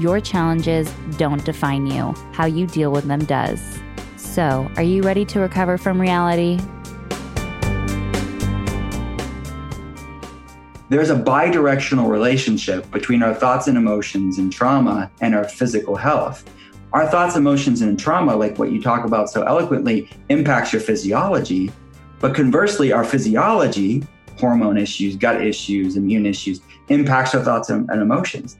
your challenges don't define you, how you deal with them does. So, are you ready to recover from reality? There's a bi directional relationship between our thoughts and emotions and trauma and our physical health. Our thoughts, emotions, and trauma, like what you talk about so eloquently, impacts your physiology. But conversely, our physiology, hormone issues, gut issues, immune issues, impacts our thoughts and, and emotions.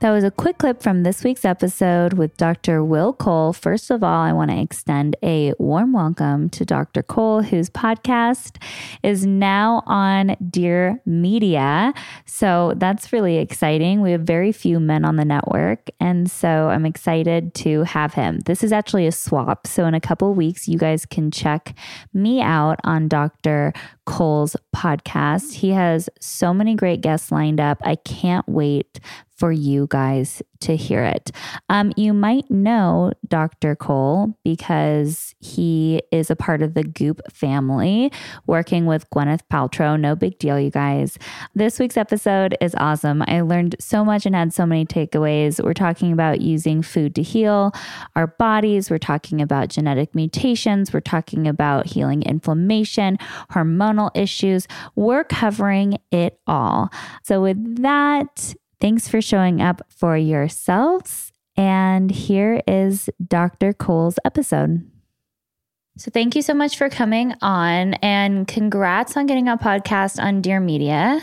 That was a quick clip from this week's episode with Dr. Will Cole. First of all, I want to extend a warm welcome to Dr. Cole, whose podcast is now on Dear Media. So that's really exciting. We have very few men on the network. And so I'm excited to have him. This is actually a swap. So in a couple weeks, you guys can check me out on Dr. Cole's podcast. He has so many great guests lined up. I can't wait for you guys to hear it. Um, you might know Dr. Cole because he is a part of the Goop family, working with Gwyneth Paltrow. No big deal, you guys. This week's episode is awesome. I learned so much and had so many takeaways. We're talking about using food to heal our bodies, we're talking about genetic mutations, we're talking about healing inflammation, hormonal issues. We're covering it all. So, with that, Thanks for showing up for yourselves. And here is Dr. Cole's episode. So, thank you so much for coming on and congrats on getting a podcast on Dear Media.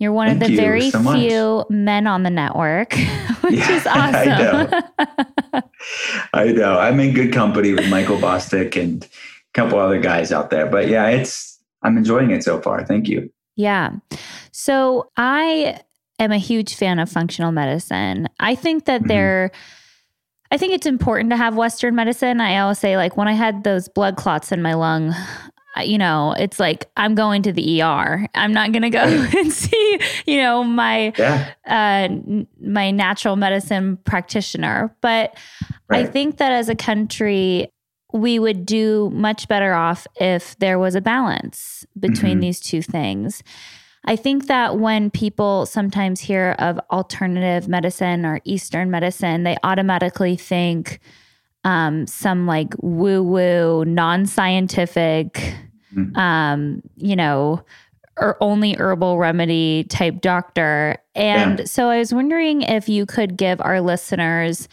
You're one Thank of the very so few men on the network, which Yeah, is awesome. I know. I know. I'm in good company with Michael Bosstick and a couple other guys out there. But yeah, it's I'm enjoying it so far. Thank you. Yeah. So I am a huge fan of functional medicine. I think that Mhm. there I think it's important to have western medicine. I always say like when I had those blood clots in my lung, you know, it's like I'm going to the ER. I'm not going to go and see, you know, my Yeah. uh, my natural medicine practitioner. But I think that as a country, we would do much better off if there was a balance between Mhm. these two things. I think that when people sometimes hear of alternative medicine or Eastern medicine, they automatically think um, some like woo woo, non scientific, Mhm. um, you know, or only herbal remedy type doctor. And Yeah. so I was wondering if you could give our listeners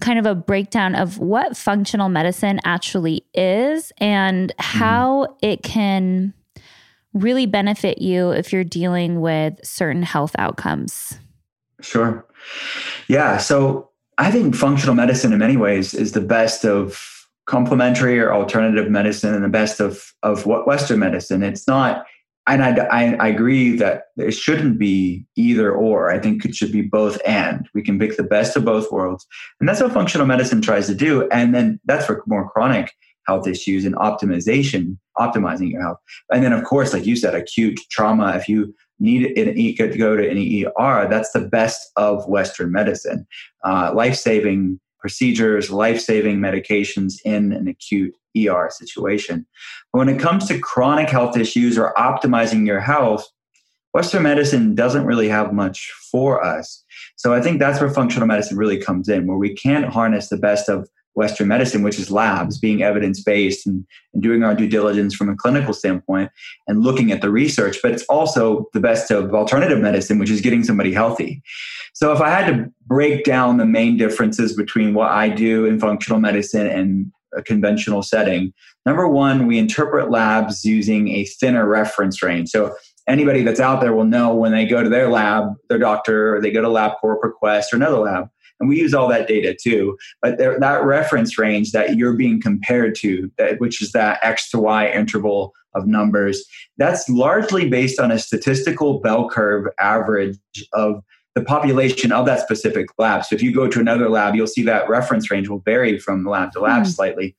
kind of a breakdown of what functional medicine actually is and how it can really benefit you if you're dealing with certain health outcomes. Sure. Yeah. So I think functional medicine in many ways is the best of complementary or alternative medicine and the best of, of what Western medicine. It's not, and I, I, I agree that it shouldn't be either or. I think it should be both and. We can pick the best of both worlds. And that's what functional medicine tries to do. And then that's for more chronic health issues and optimization, optimizing your health. And then, of course, like you said, acute trauma. If you need an to go to an ER, that's the best of Western medicine. Uh, life saving procedures, life saving medications in an acute ER situation. But when it comes to chronic health issues or optimizing your health, Western medicine doesn't really have much for us. So I think that's where functional medicine really comes in, where we can't harness the best of Western medicine, which is labs, being evidence based and, and doing our due diligence from a clinical standpoint and looking at the research. But it's also the best of alternative medicine, which is getting somebody healthy. So if I had to break down the main differences between what I do in functional medicine and a conventional setting, number one, we interpret labs using a thinner reference range. So anybody that's out there will know when they go to their lab, their doctor, or they go to LabCorp or Quest or another lab, and we use all that data too. But there, that reference range that you're being compared to, that, which is that X to Y interval of numbers, that's largely based on a statistical bell curve average of the population of that specific lab. So if you go to another lab, you'll see that reference range will vary from lab to lab mm. slightly.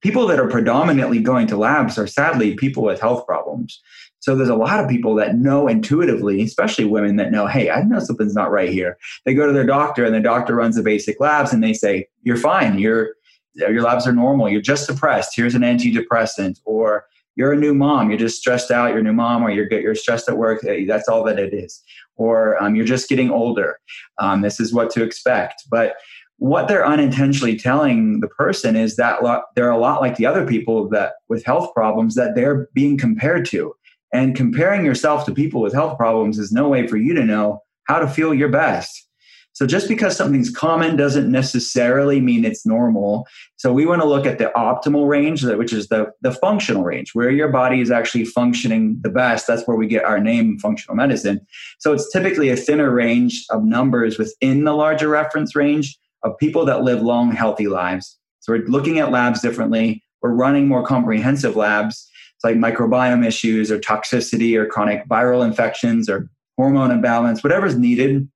People that are predominantly going to labs are sadly people with health problems. So there's a lot of people that know intuitively, especially women that know, hey, I know something's not right here. They go to their doctor and the doctor runs the basic labs and they say, you're fine. You're your labs are normal. You're just depressed. Here's an antidepressant. Or you're a new mom. You're just stressed out. You're a new mom, or you're you're stressed at work. That's all that it is. Or um, you're just getting older. Um, this is what to expect. But what they're unintentionally telling the person is that lo- they're a lot like the other people that with health problems that they're being compared to. And comparing yourself to people with health problems is no way for you to know how to feel your best. So just because something's common doesn't necessarily mean it's normal. So we want to look at the optimal range, which is the, the functional range, where your body is actually functioning the best. That's where we get our name, functional medicine. So it's typically a thinner range of numbers within the larger reference range of people that live long, healthy lives. So we're looking at labs differently. We're running more comprehensive labs. It's like microbiome issues or toxicity or chronic viral infections or hormone imbalance, whatever's needed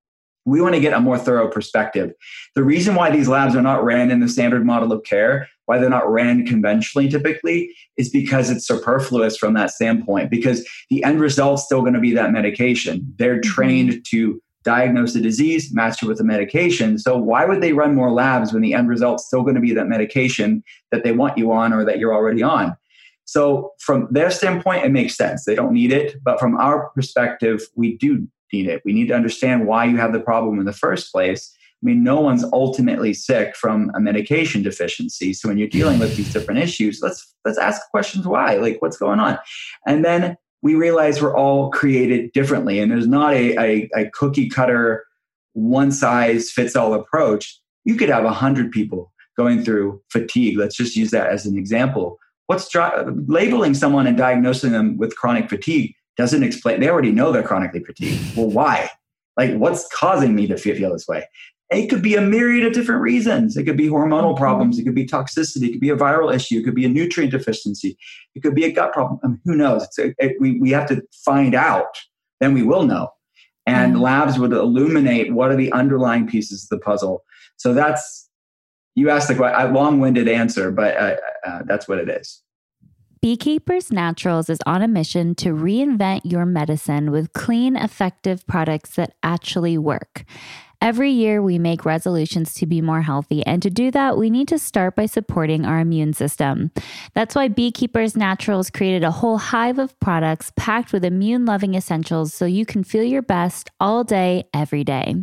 we want to get a more thorough perspective. The reason why these labs are not ran in the standard model of care, why they're not ran conventionally typically, is because it's superfluous from that standpoint, because the end result's still going to be that medication. They're mm-hmm. trained to diagnose the disease, match it with the medication. So why would they run more labs when the end result's still going to be that medication that they want you on or that you're already on? So from their standpoint, it makes sense. They don't need it. But from our perspective, we do need it. We need to understand why you have the problem in the first place. I mean, no one's ultimately sick from a medication deficiency. So when you're dealing with these different issues, let's let's ask questions why, like what's going on, and then we realize we're all created differently, and there's not a, a, a cookie cutter, one size fits all approach. You could have a hundred people going through fatigue. Let's just use that as an example. What's dri- labeling someone and diagnosing them with chronic fatigue doesn't explain. They already know they're chronically fatigued. Well, why? Like, what's causing me to feel, this way? It could be a myriad of different reasons. It could be hormonal mm-hmm. problems. It could be toxicity. It could be a viral issue. It could be a nutrient deficiency. It could be a gut problem. I mean, who knows? A, it, we, we have to find out. Then we will know. And mm. labs would illuminate what are the underlying pieces of the puzzle. So that's, you asked the question, long winded answer, but uh, uh, that's what it is. Beekeepers Naturals is on a mission to reinvent your medicine with clean, effective products that actually work. Every year, we make resolutions to be more healthy, and to do that, we need to start by supporting our immune system. That's why Beekeepers Naturals created a whole hive of products packed with immune loving essentials so you can feel your best all day, every day.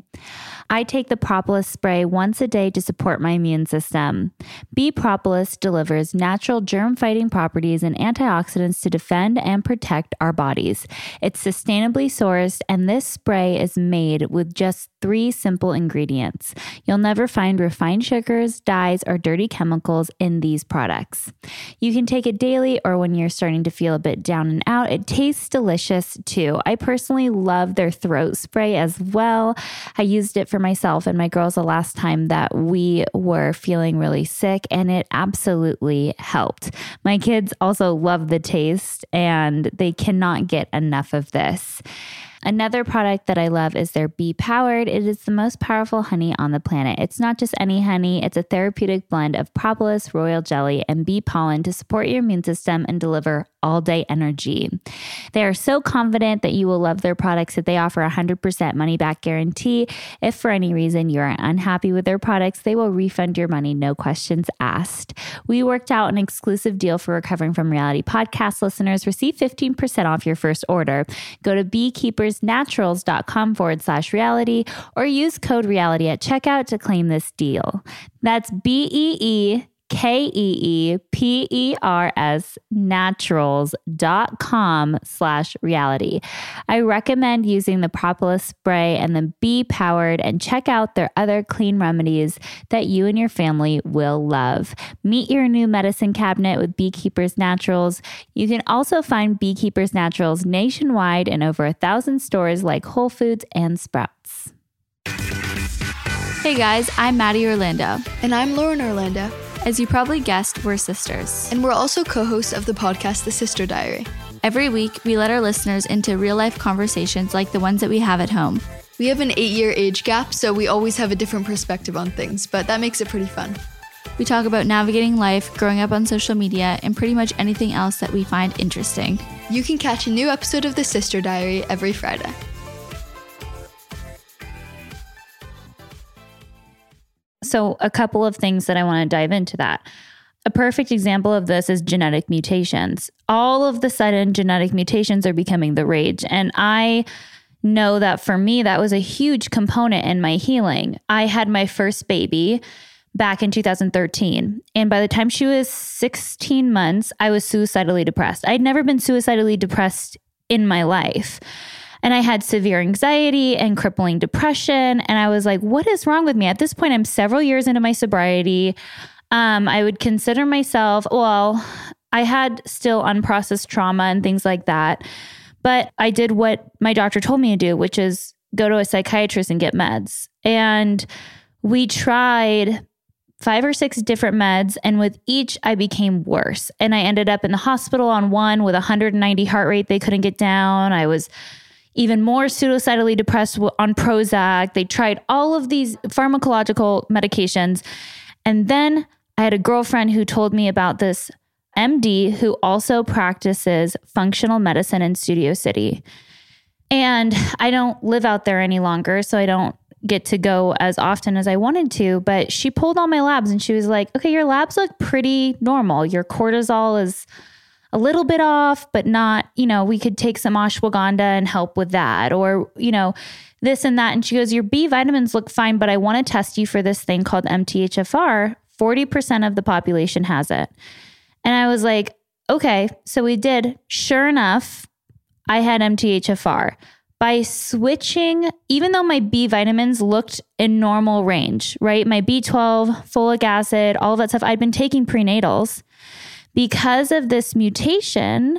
I take the propolis spray once a day to support my immune system. Bee Propolis delivers natural germ fighting properties and antioxidants to defend and protect our bodies. It's sustainably sourced, and this spray is made with just three simple ingredients. You'll never find refined sugars, dyes, or dirty chemicals in these products. You can take it daily or when you're starting to feel a bit down and out. It tastes delicious too. I personally love their throat spray as well. I used it for myself and my girls the last time that we were feeling really sick, and it absolutely helped. My kids also love the taste and they cannot get enough of this. Another product that I love is their bee powered. It is the most powerful honey on the planet. It's not just any honey, it's a therapeutic blend of propolis, royal jelly, and bee pollen to support your immune system and deliver all day energy. They are so confident that you will love their products that they offer a 100% money back guarantee. If for any reason you are unhappy with their products, they will refund your money, no questions asked. We worked out an exclusive deal for Recovering from Reality podcast listeners. Receive 15% off your first order. Go to beekeepersnaturals.com forward slash reality or use code reality at checkout to claim this deal. That's B E E K E E P E R S naturals.com slash reality. I recommend using the propolis spray and the bee powered and check out their other clean remedies that you and your family will love. Meet your new medicine cabinet with Beekeepers Naturals. You can also find Beekeepers Naturals nationwide in over a thousand stores like Whole Foods and Sprouts. Hey guys, I'm Maddie Orlando. And I'm Lauren Orlando. As you probably guessed, we're sisters. And we're also co hosts of the podcast, The Sister Diary. Every week, we let our listeners into real life conversations like the ones that we have at home. We have an eight year age gap, so we always have a different perspective on things, but that makes it pretty fun. We talk about navigating life, growing up on social media, and pretty much anything else that we find interesting. You can catch a new episode of The Sister Diary every Friday. So, a couple of things that I want to dive into that. A perfect example of this is genetic mutations. All of the sudden, genetic mutations are becoming the rage. And I know that for me, that was a huge component in my healing. I had my first baby back in 2013. And by the time she was 16 months, I was suicidally depressed. I'd never been suicidally depressed in my life. And I had severe anxiety and crippling depression. And I was like, what is wrong with me? At this point, I'm several years into my sobriety. Um, I would consider myself, well, I had still unprocessed trauma and things like that. But I did what my doctor told me to do, which is go to a psychiatrist and get meds. And we tried five or six different meds, and with each, I became worse. And I ended up in the hospital on one with 190 heart rate they couldn't get down. I was even more suicidally depressed on Prozac. They tried all of these pharmacological medications. And then I had a girlfriend who told me about this MD who also practices functional medicine in Studio City. And I don't live out there any longer, so I don't get to go as often as I wanted to. But she pulled all my labs and she was like, okay, your labs look pretty normal. Your cortisol is a little bit off, but not, you know, we could take some ashwagandha and help with that. Or, you know, this and that. And she goes, Your B vitamins look fine, but I want to test you for this thing called MTHFR. 40% of the population has it. And I was like, okay. So we did. Sure enough, I had MTHFR. By switching, even though my B vitamins looked in normal range, right? My B12, folic acid, all that stuff, I'd been taking prenatals. Because of this mutation,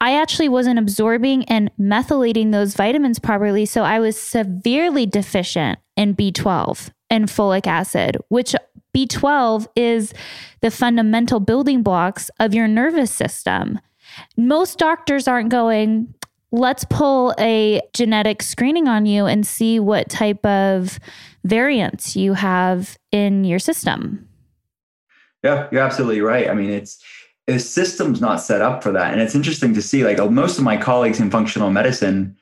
I actually wasn't absorbing and methylating those vitamins properly. So I was severely deficient in B12 and folic acid, which B12 is the fundamental building blocks of your nervous system. Most doctors aren't going, let's pull a genetic screening on you and see what type of variants you have in your system. Yeah, you're absolutely right. I mean, it's the system's not set up for that. And it's interesting to see, like most of my colleagues in functional medicine,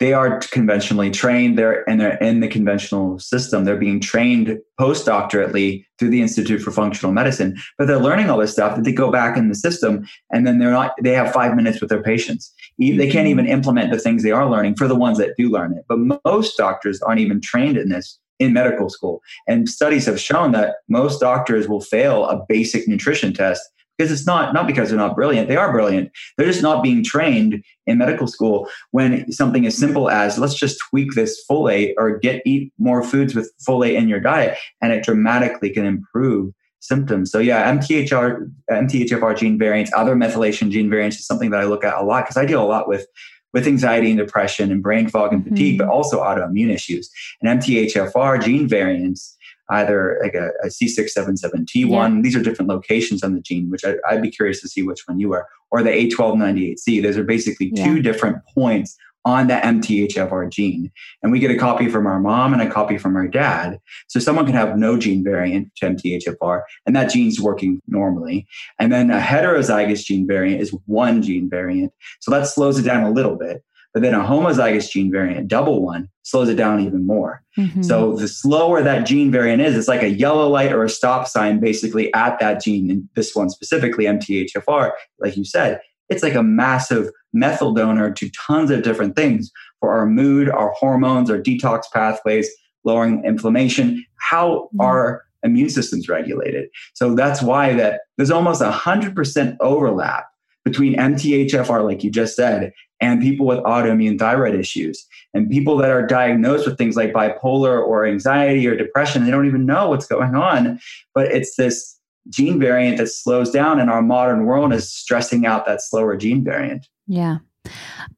they are conventionally trained they're and they're in the conventional system they're being trained postdoctorately through the institute for functional medicine but they're learning all this stuff that they go back in the system and then they're not they have five minutes with their patients they can't mm-hmm. even implement the things they are learning for the ones that do learn it but most doctors aren't even trained in this in medical school. And studies have shown that most doctors will fail a basic nutrition test because it's not not because they're not brilliant. They are brilliant. They're just not being trained in medical school when something as simple as let's just tweak this folate or get eat more foods with folate in your diet and it dramatically can improve symptoms. So yeah mthr mthfr gene variants other methylation gene variants is something that i look at a lot because i deal a lot with with anxiety and depression and brain fog and fatigue, mm-hmm. but also autoimmune issues. And MTHFR gene variants either like a a C677T1. Yeah. These are different locations on the gene, which I, would be curious to see which one you are, or the A1298C. Those are basically yeah. two different points on the MTHFR gene. And we get a copy from our mom and a copy from our dad. So someone can have no gene variant to MTHFR, and that gene's working normally. And then a heterozygous gene variant is one gene variant. So that slows it down a little bit. But then a homozygous gene variant, double one, slows it down even more. Mm-hmm. So the slower that gene variant is, it's like a yellow light or a stop sign basically at that gene. And this one specifically, MTHFR, like you said, it's like a massive methyl donor to tons of different things for our mood, our hormones, our detox pathways, lowering inflammation, how mm-hmm. our immune system's regulated. So that's why that there's almost a hundred percent overlap between MTHFR, like you just said, and people with autoimmune thyroid issues and people that are diagnosed with things like bipolar or anxiety or depression. They don't even know what's going on, but it's this gene variant that slows down, and our modern world is stressing out that slower gene variant. Yeah.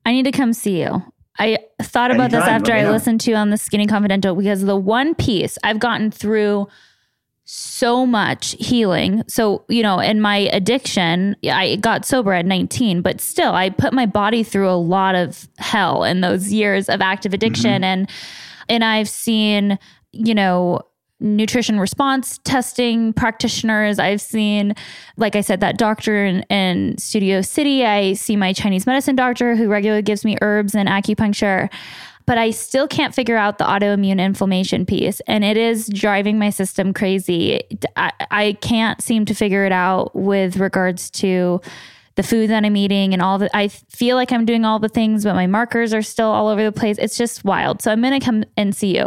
I need to come see you. I thought about Anytime, this after I listened to you on the Skinny Confidential because the one piece I've gotten through so much healing. So, you know, in my addiction, I got sober at 19, but still, I put my body through a lot of hell in those years of active addiction. Mm-hmm. And And I've seen, you know, nutrition response testing practitioners. I've seen, like I said, that doctor in, in Studio City. I see my Chinese medicine doctor who regularly gives me herbs and acupuncture. But I still can't figure out the autoimmune inflammation piece. And it is driving my system crazy. I, I can't seem to figure it out with regards to the food that I'm eating and all the I feel like I'm doing all the things, but my markers are still all over the place. It's just wild. So I'm gonna come and see you.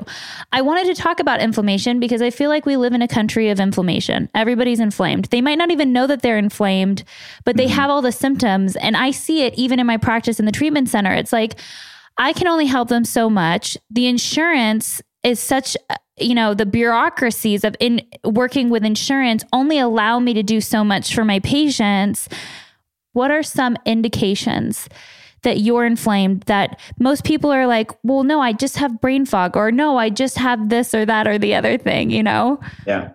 I wanted to talk about inflammation because I feel like we live in a country of inflammation. Everybody's inflamed. They might not even know that they're inflamed, but they mm-hmm. have all the symptoms. And I see it even in my practice in the treatment center. It's like I can only help them so much. The insurance is such you know the bureaucracies of in working with insurance only allow me to do so much for my patients what are some indications that you're inflamed that most people are like, well, no, I just have brain fog, or no, I just have this or that or the other thing, you know? Yeah.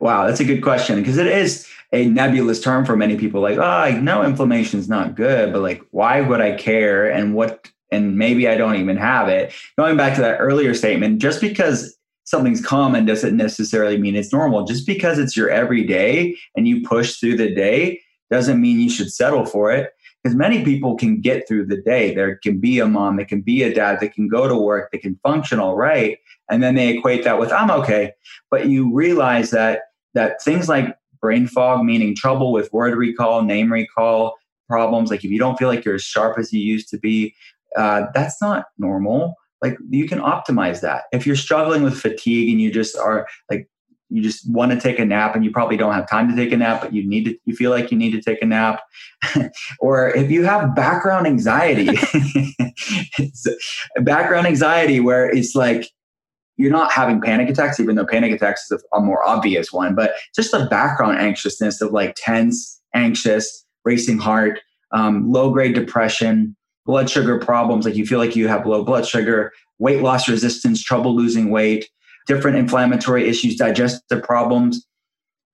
Wow, that's a good question because it is a nebulous term for many people. Like, oh, I know inflammation is not good, but like, why would I care? And what, and maybe I don't even have it. Going back to that earlier statement, just because something's common doesn't necessarily mean it's normal. Just because it's your everyday and you push through the day doesn't mean you should settle for it because many people can get through the day. There can be a mom, there can be a dad, that can go to work, they can function all right, and then they equate that with I'm okay. But you realize that that things like brain fog, meaning trouble with word recall, name recall problems, like if you don't feel like you're as sharp as you used to be, uh, that's not normal. Like you can optimize that. If you're struggling with fatigue and you just are like you just want to take a nap and you probably don't have time to take a nap but you need to you feel like you need to take a nap. Or if you have background anxiety background anxiety where it's like you're not having panic attacks even though panic attacks is a, more obvious one but just the background anxiousness of like tense anxious racing heart um, low grade depression blood sugar problems like you feel like you have low blood sugar weight loss resistance trouble losing weight different inflammatory issues, digestive problems.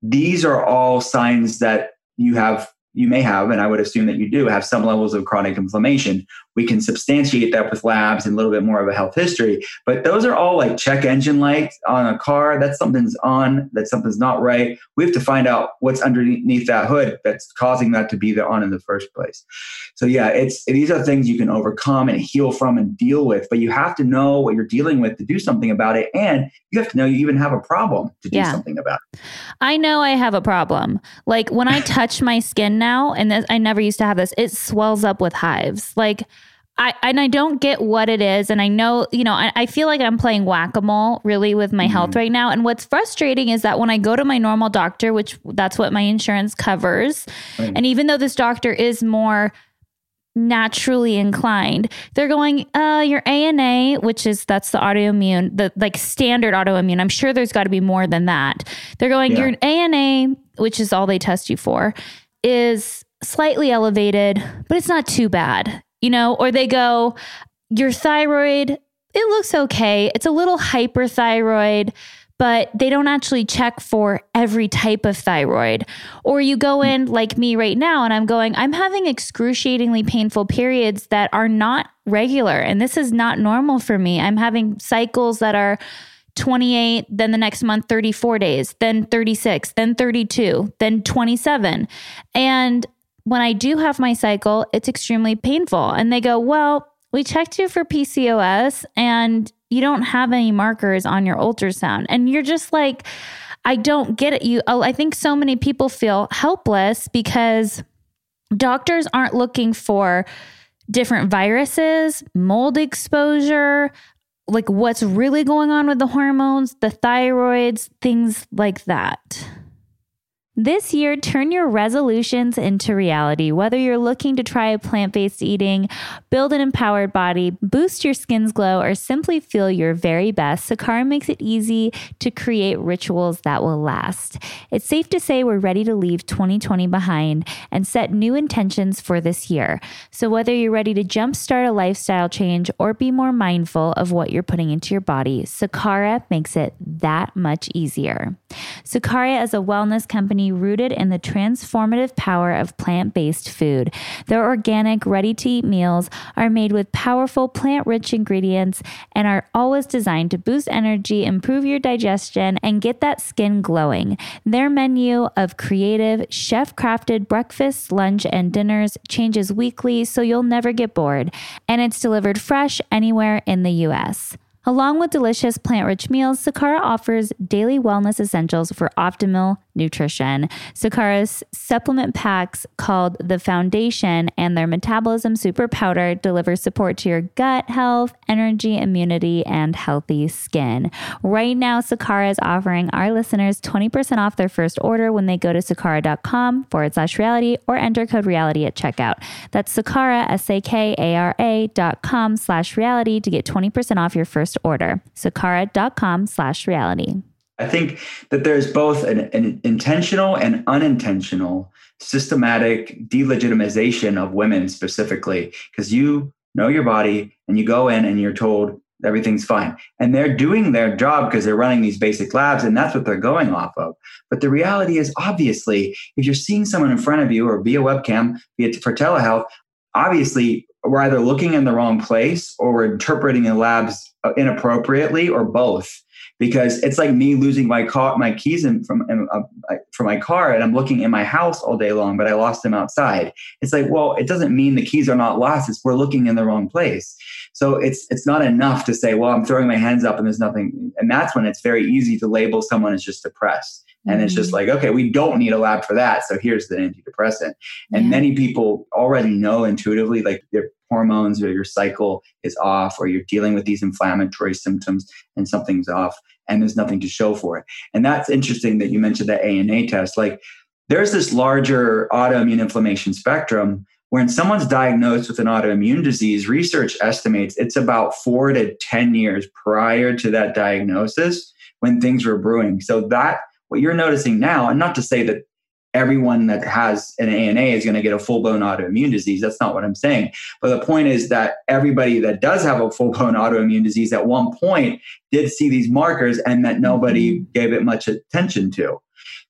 These are all signs that you have you may have, and I would assume that you do have some levels of chronic inflammation. We can substantiate that with labs and a little bit more of a health history. But those are all like check engine lights on a car. That something's on, that something's not right. We have to find out what's underneath that hood that's causing that to be the on in the first place. So yeah, it's these are things you can overcome and heal from and deal with. But you have to know what you're dealing with to do something about it, and you have to know you even have a problem to do yeah. something about it. I know I have a problem. Like when I touch my skin now, and this, I never used to have this, it swells up with hives. Like I and I don't get what it is, and I know you know I, I feel like I'm playing whack a mole really with my mm-hmm. health right now. And what's frustrating is that when I go to my normal doctor, which that's what my insurance covers, right. and even though this doctor is more naturally inclined they're going uh your ana which is that's the autoimmune the like standard autoimmune i'm sure there's got to be more than that they're going yeah. your ana which is all they test you for is slightly elevated but it's not too bad you know, or they go, your thyroid, it looks okay. It's a little hyperthyroid, but they don't actually check for every type of thyroid. Or you go hmm. in like me right now, and I'm going, I'm having excruciatingly painful periods that are not regular. And this is not normal for me. I'm having cycles that are 28, then the next month, 34 days, then 36, then 32, then 27. And when I do have my cycle, it's extremely painful. And they go, Well, we checked you for PCOS and you don't have any markers on your ultrasound. And you're just like, I don't get it. You, oh, I think so many people feel helpless because doctors aren't looking for different viruses, mold exposure, like what's really going on with the hormones, the thyroids, things like that. This year, turn your resolutions into reality. Whether you're looking to try a plant based eating, build an empowered body, boost your skin's glow, or simply feel your very best, Sakara makes it easy to create rituals that will last. It's safe to say we're ready to leave 2020 behind and set new intentions for this year. So, whether you're ready to jumpstart a lifestyle change or be more mindful of what you're putting into your body, Sakara makes it that much easier. Sakara is a wellness company rooted in the transformative power of plant based food. Their organic, ready to eat meals are made with powerful plant rich ingredients and are always designed to boost energy, improve your digestion, and get that skin glowing. Their menu of creative, chef crafted breakfasts, lunch, and dinners changes weekly, so you'll never get bored. And it's delivered fresh anywhere in the US. Along with delicious plant rich meals, Sakara offers daily wellness essentials for optimal nutrition. Sakara's supplement packs called The Foundation and their Metabolism Super Powder deliver support to your gut health, energy, immunity, and healthy skin. Right now, Sakara is offering our listeners 20% off their first order when they go to sakara.com forward slash reality or enter code reality at checkout. That's Sakara, S A K A R A dot com slash reality to get 20% off your first order. Sakara.com slash reality. I think that there's both an, an, intentional and unintentional systematic delegitimization of women specifically, because you know your body and you go in and you're told everything's fine. And they're doing their job because they're running these basic labs and that's what they're going off of. But the reality is, obviously, if you're seeing someone in front of you or via webcam, via for telehealth, obviously we're either looking in the wrong place or we're interpreting the labs uh, inappropriately or both because it's like me losing my car, my keys in, from in, uh, from my car, and I'm looking in my house all day long, but I lost them outside. It's like, well, it doesn't mean the keys are not lost. It's we're looking in the wrong place. So it's it's not enough to say, well, I'm throwing my hands up and there's nothing. And that's when it's very easy to label someone as just depressed. And mm-hmm. it's just mm-hmm. like, okay, we don't need a lab for that. So here's the antidepressant. And yeah. many people already know intuitively, like their hormones or your cycle is off, or you're dealing with these inflammatory symptoms and something's off, and there's nothing to show for it. And that's interesting that you mentioned the ANA test. Like there's this larger autoimmune inflammation spectrum when someone's diagnosed with an autoimmune disease, research estimates it's about four to 10 years prior to that diagnosis when things were brewing. So that what you're noticing now, and not to say that everyone that has an ANA is going to get a full blown autoimmune disease. That's not what I'm saying. But the point is that everybody that does have a full blown autoimmune disease at one point did see these markers and that nobody mm-hmm. gave it much attention to.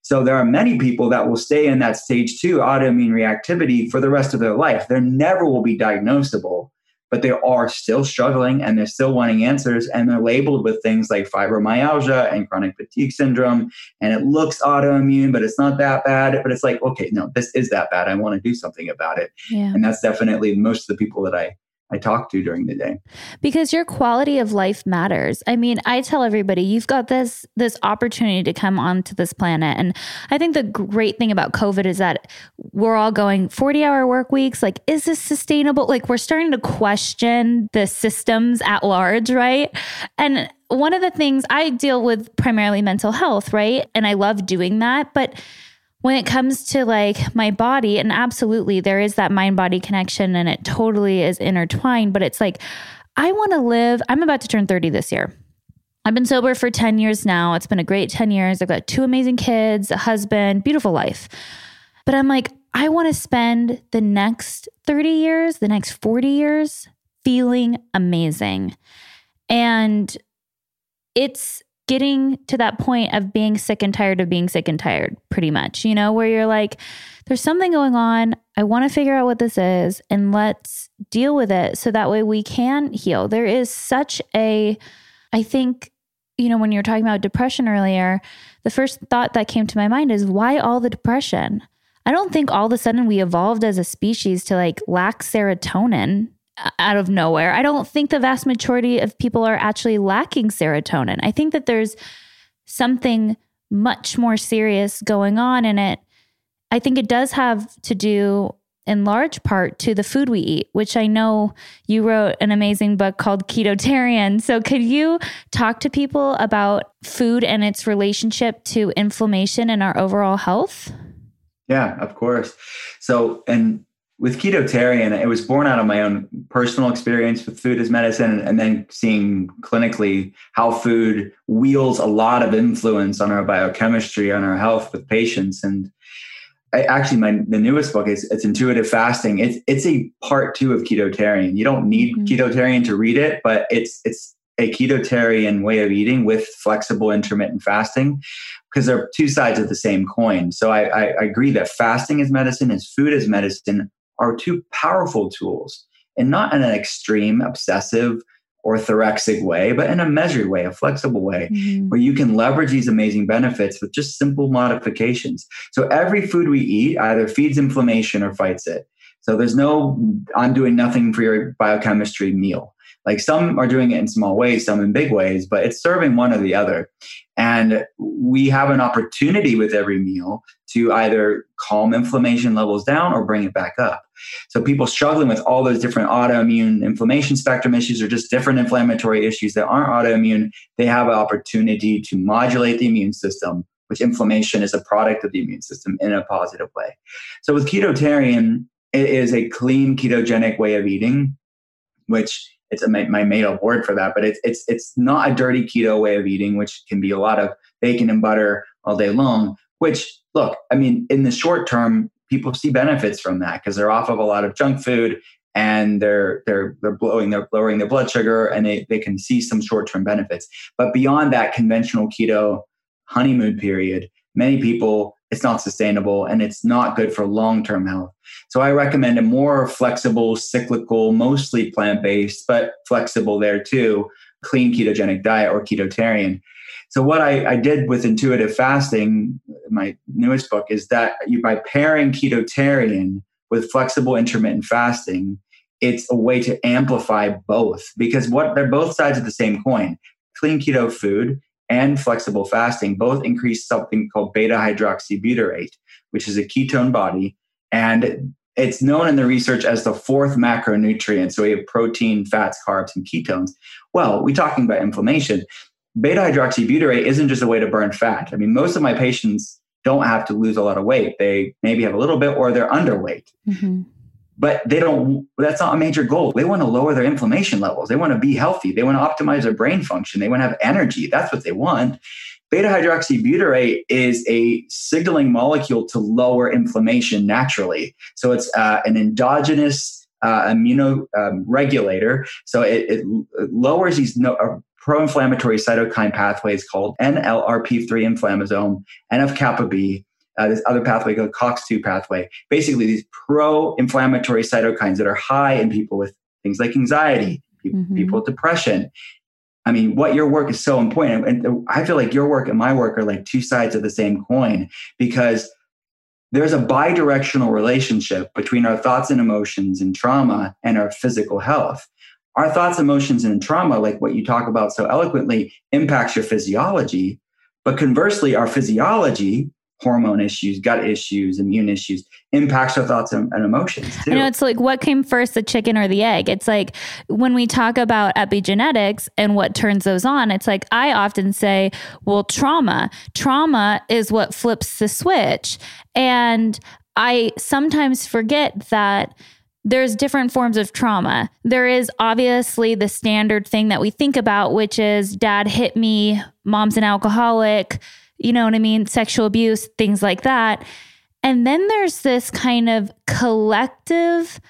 So there are many people that will stay in that stage two autoimmune reactivity for the rest of their life. There never will be diagnosable but they are still struggling and they're still wanting answers and they're labeled with things like fibromyalgia and chronic fatigue syndrome and it looks autoimmune but it's not that bad but it's like okay no this is that bad i want to do something about it yeah. and that's definitely most of the people that i I talk to during the day. Because your quality of life matters. I mean, I tell everybody you've got this this opportunity to come onto this planet and I think the great thing about COVID is that we're all going 40-hour work weeks like is this sustainable? Like we're starting to question the systems at large, right? And one of the things I deal with primarily mental health, right? And I love doing that, but when it comes to like my body, and absolutely there is that mind body connection and it totally is intertwined, but it's like, I want to live, I'm about to turn 30 this year. I've been sober for 10 years now. It's been a great 10 years. I've got two amazing kids, a husband, beautiful life. But I'm like, I want to spend the next 30 years, the next 40 years feeling amazing. And it's getting to that point of being sick and tired of being sick and tired, pretty much, you know, where you're like, there's something going on. I want to figure out what this is and let's deal with it so that way we can heal. There is such a, I think, you know, when you were talking about depression earlier, the first thought that came to my mind is why all the depression? I don't think all of a sudden we evolved as a species to like lack serotonin out of nowhere. I don't think the vast majority of people are actually lacking serotonin. I think that there's something much more serious going on in it. I think it does have to do in large part to the food we eat, which I know you wrote an amazing book called Ketotarian. So, could you talk to people about food and its relationship to inflammation and our overall health? Yeah, of course. So, and with ketotarian it was born out of my own personal experience with food as medicine and then seeing clinically how food wields a lot of influence on our biochemistry on our health with patients and I, actually my the newest book is it's intuitive fasting it's it's a part two of ketotarian you don't need mm-hmm. ketotarian to read it but it's it's a ketotarian way of eating with flexible intermittent fasting because they're two sides of the same coin. So I, I, I agree that fasting is medicine, as food is medicine, are two powerful tools, and not in an extreme, obsessive, orthorexic way, but in a measured way, a flexible way, mm-hmm. where you can leverage these amazing benefits with just simple modifications. So every food we eat either feeds inflammation or fights it. So there's no, I'm doing nothing for your biochemistry meal. Like some are doing it in small ways, some in big ways, but it's serving one or the other. And we have an opportunity with every meal to either calm inflammation levels down or bring it back up. So people struggling with all those different autoimmune inflammation spectrum issues or just different inflammatory issues that aren't autoimmune, they have an opportunity to modulate the immune system, which inflammation is a product of the immune system in a positive way. So with ketotarian, it is a clean ketogenic way of eating, which it's a, my, my made up word for that, but it's it's it's not a dirty keto way of eating, which can be a lot of bacon and butter all day long. Which look, I mean, in the short term, people see benefits from that because they're off of a lot of junk food and they're they're they're blowing they're lowering their blood sugar and they, they can see some short-term benefits but beyond that conventional keto honeymoon period many people it's not sustainable and it's not good for long-term health. So i recommend a more flexible cyclical mostly plant-based but flexible there too clean ketogenic diet or ketotarian. So what I, I did with intuitive fasting my newest book is that you by pairing ketotarian with flexible intermittent fasting it's a way to amplify both because what they're both sides of the same coin. Clean keto food and flexible fasting both increase something called beta hydroxybutyrate, which is a ketone body. And it's known in the research as the fourth macronutrient. So we have protein, fats, carbs, and ketones. Well, we're talking about inflammation. Beta hydroxybutyrate isn't just a way to burn fat. I mean, most of my patients don't have to lose a lot of weight. They maybe have a little bit or they're underweight. Mm-hmm but they don't that's not a major goal. They want to lower their inflammation levels. They want to be healthy. They want to optimize their brain function. They want to have energy. That's what they want. Beta hydroxybutyrate is a signaling molecule to lower inflammation naturally. So it's uh, an endogenous uh, immunoregulator um, so it, it, lowers these no, uh, pro-inflammatory cytokine pathways called nlrp3 inflammasome nf kappa b uh, this other pathway called COX2 pathway. Basically, these pro-inflammatory cytokines that are high in people with things like anxiety, people, mm-hmm. people with depression. I mean, what your work is so important. And I feel like your work and my work are like two sides of the same coin because there's a bi-directional relationship between our thoughts and emotions and trauma and our physical health. Our thoughts, emotions, and trauma, like what you talk about so eloquently, impacts your physiology. But conversely, our physiology hormone issues, gut issues, immune issues impacts our thoughts and, and emotions too. You know, it's like what came first, the chicken or the egg? It's like when we talk about epigenetics and what turns those on, it's like I often say, well, trauma. Trauma is what flips the switch. And I sometimes forget that there's different forms of trauma. There is obviously the standard thing that we think about, which is dad hit me, mom's an alcoholic, you know what I mean? Sexual abuse, things like that. And then there's this kind of collective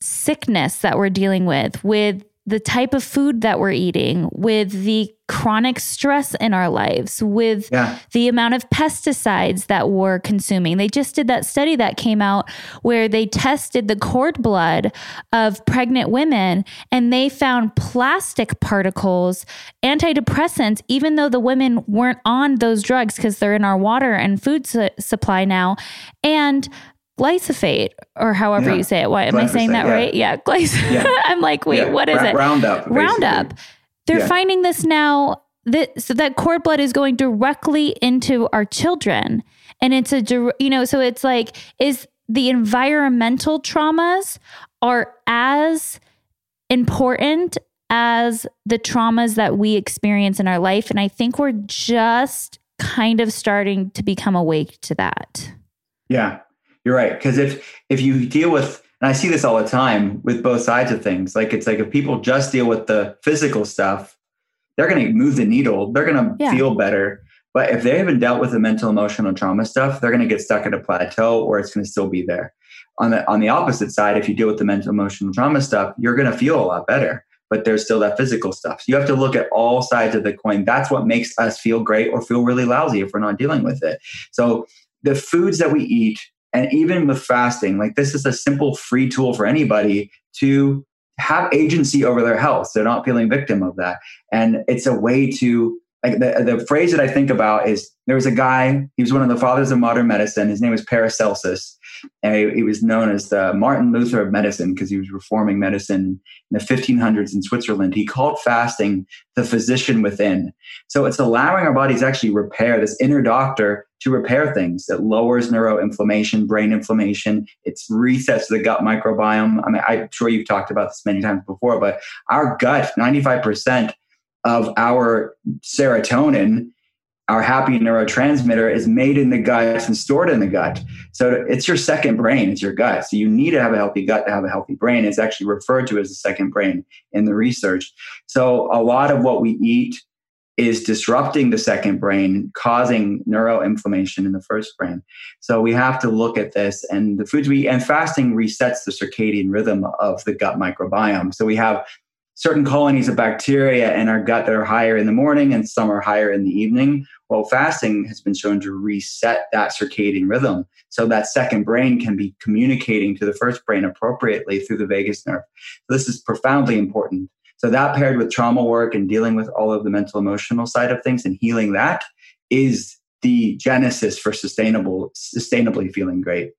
sickness that we're dealing with, with the type of food that we're eating, with the chronic stress in our lives, with yeah. the amount of pesticides that we're consuming. They just did that study that came out where they tested the cord blood of pregnant women and they found plastic particles, antidepressants, even though the women weren't on those drugs because they're in our water and food su- supply now. And glyphosate or however yeah. you say it. Why am I saying that yeah. right? Yeah, glyphosate. Yeah. I'm like, wait, what is it? Roundup. Basically. Roundup. They're finding this now that so that cord blood is going directly into our children, and it's a you know, so it's like is the environmental traumas are as important as the traumas that we experience in our life, and I think we're just kind of starting to become awake to that. Yeah, you're right. Because if if you deal with, and I see this all the time with both sides of things, like it's like if people just deal with the physical stuff, they're going to move the needle. They're going to yeah. feel better. But if they haven't dealt with the mental, emotional trauma stuff, they're going to get stuck at a plateau, or it's going to still be there. On the on the opposite side, if you deal with the mental, emotional trauma stuff, you're going to feel a lot better. but there's still that physical stuff. So you have to look at all sides of the coin. That's what makes us feel great or feel really lousy if we're not dealing with it. So the foods that we eat, and even with fasting, like this is a simple free tool for anybody to have agency over their health. They're not feeling victim of that. And it's a way to like the, the phrase that I think about is there was a guy, he was one of the fathers of modern medicine. His name was Paracelsus. And he, was known as the Martin Luther of medicine because he was reforming medicine in the 1500s in Switzerland. He called fasting the physician within. So it's allowing our bodies actually repair this inner doctor to repair things. It lowers neuroinflammation, brain inflammation. It resets the gut microbiome. I mean, I'm sure you've talked about this many times before, but our gut, 95% of our serotonin, our happy neurotransmitter, is made in the gut and stored in the gut. So it's your second brain, it's your gut. So you need to have a healthy gut to have a healthy brain. It's actually referred to as the second brain in the research. So a lot of what we eat is disrupting the second brain, causing neuroinflammation in the first brain. So we have to look at this and the foods we and fasting resets the circadian rhythm of the gut microbiome. So we have certain colonies of bacteria in our gut that are higher in the morning and some are higher in the evening. Well, fasting has been shown to reset that circadian rhythm so that second brain can be communicating to the first brain appropriately through the vagus nerve. This is profoundly important. So that paired with trauma work and dealing with all of the mental emotional side of things and healing that is the genesis for sustainable sustainably feeling great.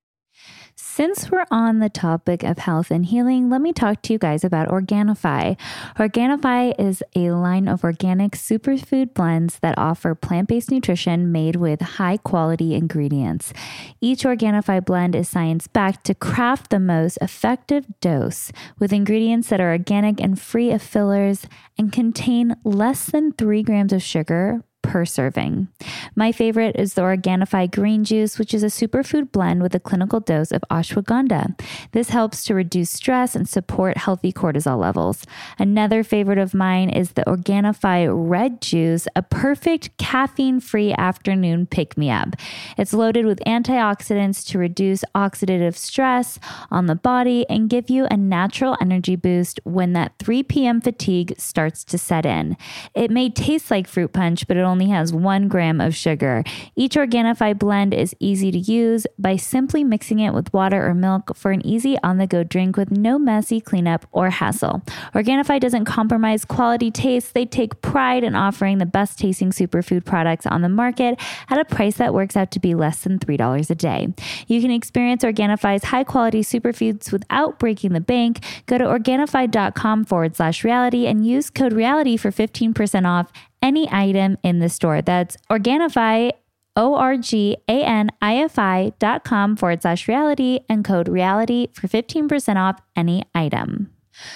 Since we're on the topic of health and healing, let me talk to you guys about Organifi. Organifi is a line of organic superfood blends that offer plant based nutrition made with high quality ingredients. Each Organifi blend is science backed to craft the most effective dose with ingredients that are organic and free of fillers and contain less than three grams of sugar per serving. My favorite is the Organifi green juice, which is a superfood blend with a clinical dose of ashwagandha. This helps to reduce stress and support healthy cortisol levels. Another favorite of mine is the Organifi red juice, a perfect caffeine free afternoon pick me up. It's loaded with antioxidants to reduce oxidative stress on the body and give you a natural energy boost when that 3 p.m. fatigue starts to set in. It may taste like fruit punch, but it only has one gram of sugar. Each Organifi blend is easy to use by simply mixing it with water or milk for an easy on the go drink with no messy cleanup or hassle. Organifi doesn't compromise quality taste, they take pride in offering the best tasting superfood products on the market at a price that works out to be less than $3 a day. You can experience Organifi's high quality superfoods without breaking the bank. Go to Organifi.com forward slash reality and use code reality for 15% off any item in the store. That's Organifi, O R G A N I F I dot com forward slash reality and code reality for 15% off any item.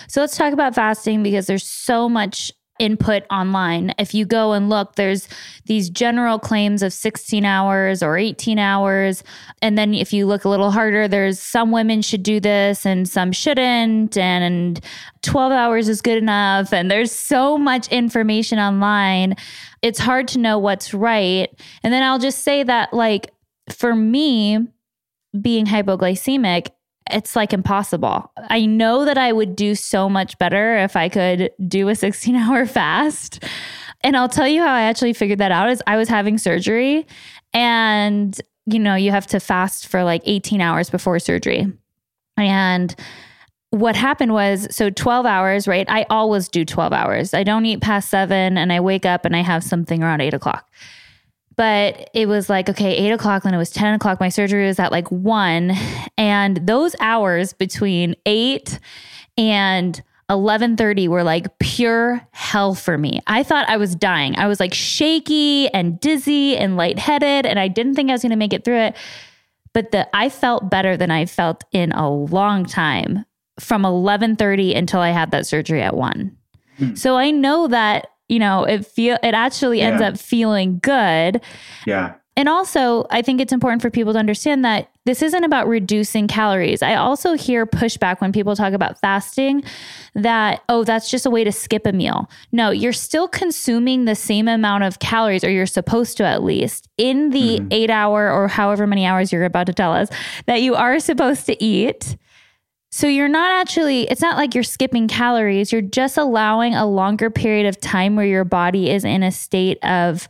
So let's talk about fasting because there's so much input online. If you go and look, there's these general claims of 16 hours or 18 hours. And then if you look a little harder, there's some women should do this and some shouldn't. And 12 hours is good enough. And there's so much information online. It's hard to know what's right. And then I'll just say that, like, for me, being hypoglycemic, it's like impossible. I know that I would do so much better if I could do a 16 hour fast. And I'll tell you how I actually figured that out is I was having surgery and you know, you have to fast for like 18 hours before surgery. And what happened was so 12 hours, right? I always do 12 hours. I don't eat past seven and I wake up and I have something around eight o'clock. But it was like, okay, eight o'clock, then it was 10 o'clock. My surgery was at like one. And those hours between eight and 11:30 were like pure hell for me. I thought I was dying. I was like shaky and dizzy and lightheaded and I didn't think I was going to make it through it. But the I felt better than I felt in a long time from 11:30 until I had that surgery at 1. Hmm. So I know that you know, it feel it actually ends yeah. up feeling good. Yeah. And also, I think it's important for people to understand that this isn't about reducing calories. I also hear pushback when people talk about fasting that, oh, that's just a way to skip a meal. No, you're still consuming the same amount of calories, or you're supposed to at least, in the mm-hmm. eight hour or however many hours you're about to tell us that you are supposed to eat So you're not actually, it's not like you're skipping calories. You're just allowing a longer period of time where your body is in a state of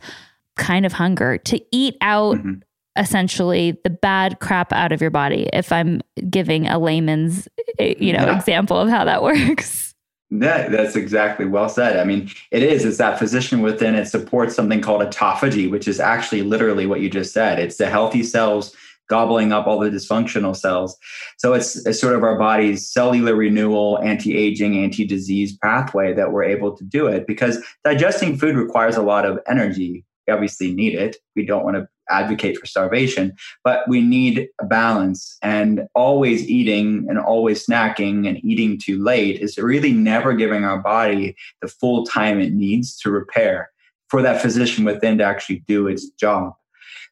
kind of hunger to eat out Mm-hmm. essentially the bad crap out of your body. If I'm giving a layman's, eh, you know, Yeah. example of how that works. That, that's exactly well said. I mean, it is. It's that physician within it supports something called autophagy, which is actually literally what you just said. It's the healthy cells gobbling up all the dysfunctional cells. So it's, it's sort of our body's cellular renewal, anti-aging, anti-disease pathway that we're able to do it because digesting food requires a lot of energy. We obviously need it. We don't want to advocate for starvation, but we need a balance. And always eating and always snacking and eating too late is really never giving our body the full time it needs to repair for that physician within to actually do its job.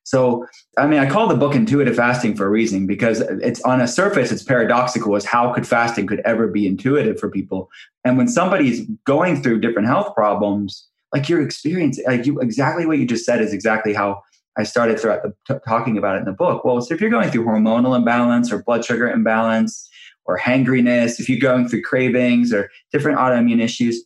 So, I mean, I call the book intuitive fasting for a reason because it's on a surface, it's paradoxical as how could fasting could ever be intuitive for people. And when somebody's going through different health problems, like your experience, like you exactly what you just said is exactly how I started throughout the t- talking about it in the book. Well, so if you're going through hormonal imbalance or blood sugar imbalance or hangriness, if you're going through cravings or different autoimmune issues,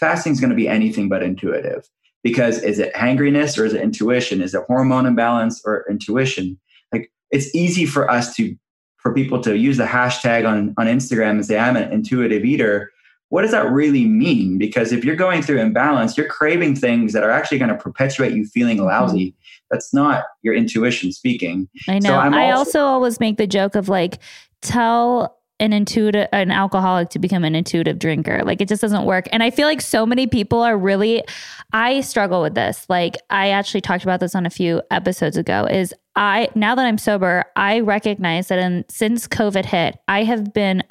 fasting is going to be anything but intuitive because is it hangriness or is it intuition? Is it hormone imbalance or intuition? Like it's easy for us to for people to use the hashtag on on Instagram and say I'm an intuitive eater. What does that really mean? Because if you're going through imbalance, you're craving things that are actually going to perpetuate you feeling lousy. Mm-hmm. That's not your intuition speaking. I So know. I also- also always make the joke of like, tell an intuitive an alcoholic to become an intuitive drinker. Like it just doesn't work. And i feel like so many people are really i struggle with this. Like i actually talked about this on a few episodes ago is i now that i'm sober i recognize that in, since covid hit i have been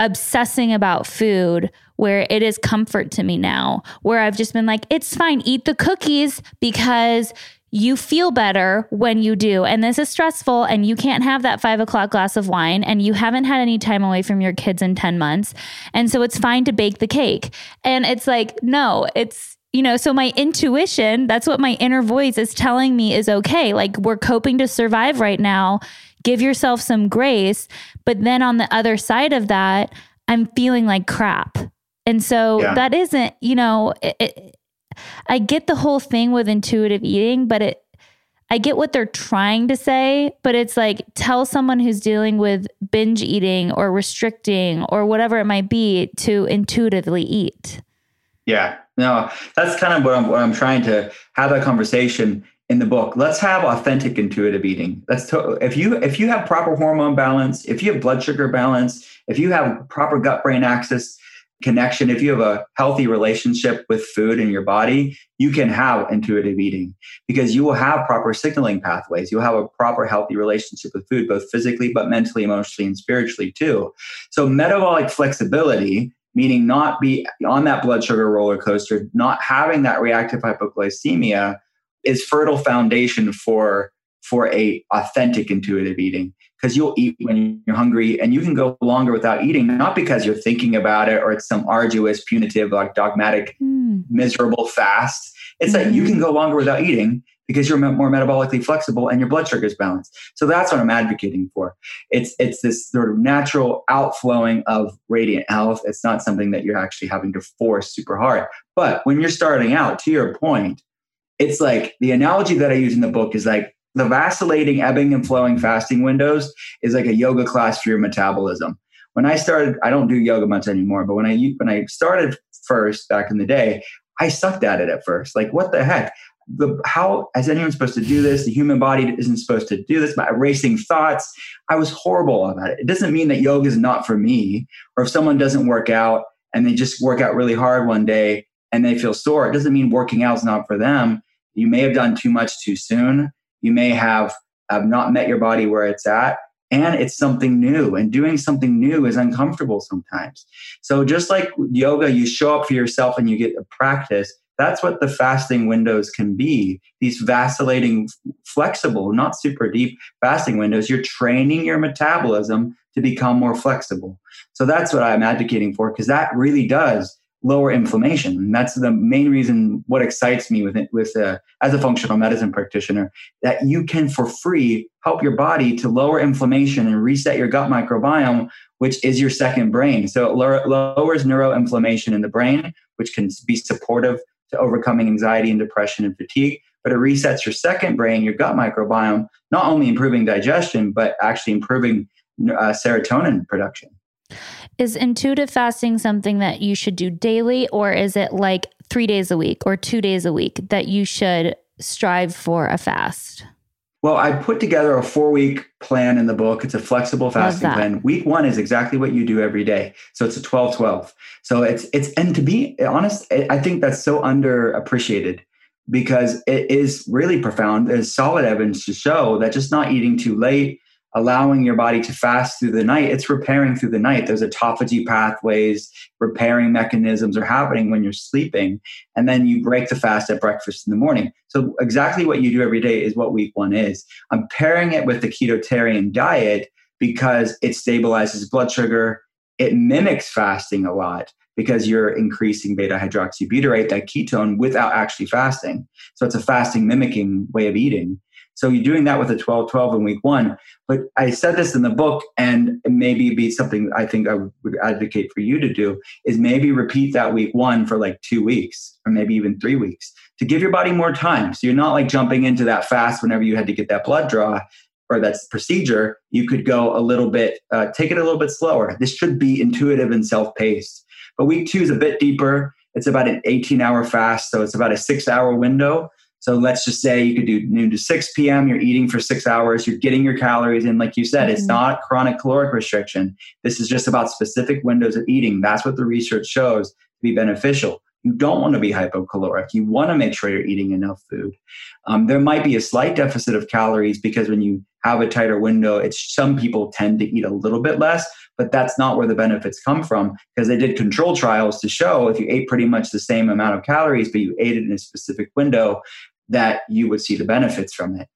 obsessing about food where it is comfort to me now where i've just been like it's fine eat the cookies because you feel better when you do. And this is stressful, and you can't have that five o'clock glass of wine, and you haven't had any time away from your kids in 10 months. And so it's fine to bake the cake. And it's like, no, it's, you know, so my intuition, that's what my inner voice is telling me is okay. Like we're coping to survive right now. Give yourself some grace. But then on the other side of that, I'm feeling like crap. And so Yeah. that isn't, you know, it, it, I get the whole thing with intuitive eating, but it I get what they're trying to say, but it's like tell someone who's dealing with binge eating or restricting or whatever it might be to intuitively eat. Yeah, no, that's kind of what I'm, what I'm trying to have that conversation in the book. Let's have authentic intuitive eating. That's to, if you if you have proper hormone balance, if you have blood sugar balance, if you have proper gut brain axis connection, if you have a healthy relationship with food in your body, you can have intuitive eating because you will have proper signaling pathways. You'll have a proper healthy relationship with food, both physically, but mentally, emotionally, and spiritually too. So metabolic flexibility meaning not be on that blood sugar roller coaster, not having that reactive hypoglycemia is fertile foundation for for a authentic intuitive eating. Because you'll eat when you're hungry and you can go longer without eating not because you're thinking about it or it's some arduous punitive like dogmatic Hmm. miserable fast. It's like you can go longer without eating because you're more metabolically flexible and your blood sugar is balanced. So that's what i'm advocating for. It's it's this sort of natural outflowing of radiant health. It's not something that you're actually having to force super hard. But when you're starting out to your point it's like the analogy that i use in the book is like the vacillating ebbing and flowing fasting windows is like a yoga class for your metabolism. When i started i don't do yoga much anymore but when i when i started first back in the day i sucked at it at first. Like what the heck? The how is anyone supposed to do this? The human body isn't supposed to do this. By erasing thoughts i was horrible about it. It doesn't mean that yoga is not for me or if someone doesn't work out and they just work out really hard one day and they feel sore it doesn't mean working out is not for them. You may have done too much too soon you may have, have not met your body where it's at and it's something new and doing something new is uncomfortable sometimes. So just like yoga you show up for yourself and you get a practice that's what the fasting windows can be. These vacillating flexible not super deep fasting windows you're training your metabolism to become more flexible. So that's what i'm advocating for because that really does lower inflammation. And that's the main reason what excites me with it, with uh, as a functional medicine practitioner that you can for free help your body to lower inflammation and reset your gut microbiome, which is your second brain. So it lowers neuroinflammation in the brain, which can be supportive to overcoming anxiety and depression and fatigue. But it resets your second brain, your gut microbiome, not only improving digestion, but actually improving uh, serotonin production. Is intuitive fasting something that you should do daily, or is it like three days a week or two days a week that you should strive for a fast? Well, I put together a four week plan in the book. It's a flexible fasting plan. Week one is exactly what you do every day. So it's a 12 12. So it's, it's, and to be honest, I think that's so underappreciated because it is really profound. There's solid evidence to show that just not eating too late, allowing your body to fast through the night, it's repairing through the night. Those autophagy pathways, repairing mechanisms are happening when you're sleeping. And then you break the fast at breakfast in the morning. So, exactly what you do every day is what week one is. I'm pairing it with the ketotarian diet because it stabilizes blood sugar. It mimics fasting a lot because you're increasing beta hydroxybutyrate, that ketone, without actually fasting. So, it's a fasting mimicking way of eating. So you're doing that with a 12 12 in week one. But I said this in the book, and maybe be something I think I would advocate for you to do is maybe repeat that week one for like two weeks or maybe even three weeks to give your body more time. So you're not like jumping into that fast whenever you had to get that blood draw or that procedure. You could go a little bit, uh, take it a little bit slower. This should be intuitive and self paced. But week two is a bit deeper. It's about an 18 hour fast. So it's about a six hour window. So let's just say you could do noon to 6 p.m. You're eating for six hours. You're getting your calories in. Like you said, mm-hmm. it's not chronic caloric restriction. This is just about specific windows of eating. That's what the research shows to be beneficial. You don't want to be hypocaloric. You want to make sure you're eating enough food. Um, there might be a slight deficit of calories because when you have a tighter window, it's some people tend to eat a little bit less, but that's not where the benefits come from because they did control trials to show if you ate pretty much the same amount of calories, but you ate it in a specific window, that you would see the benefits from it.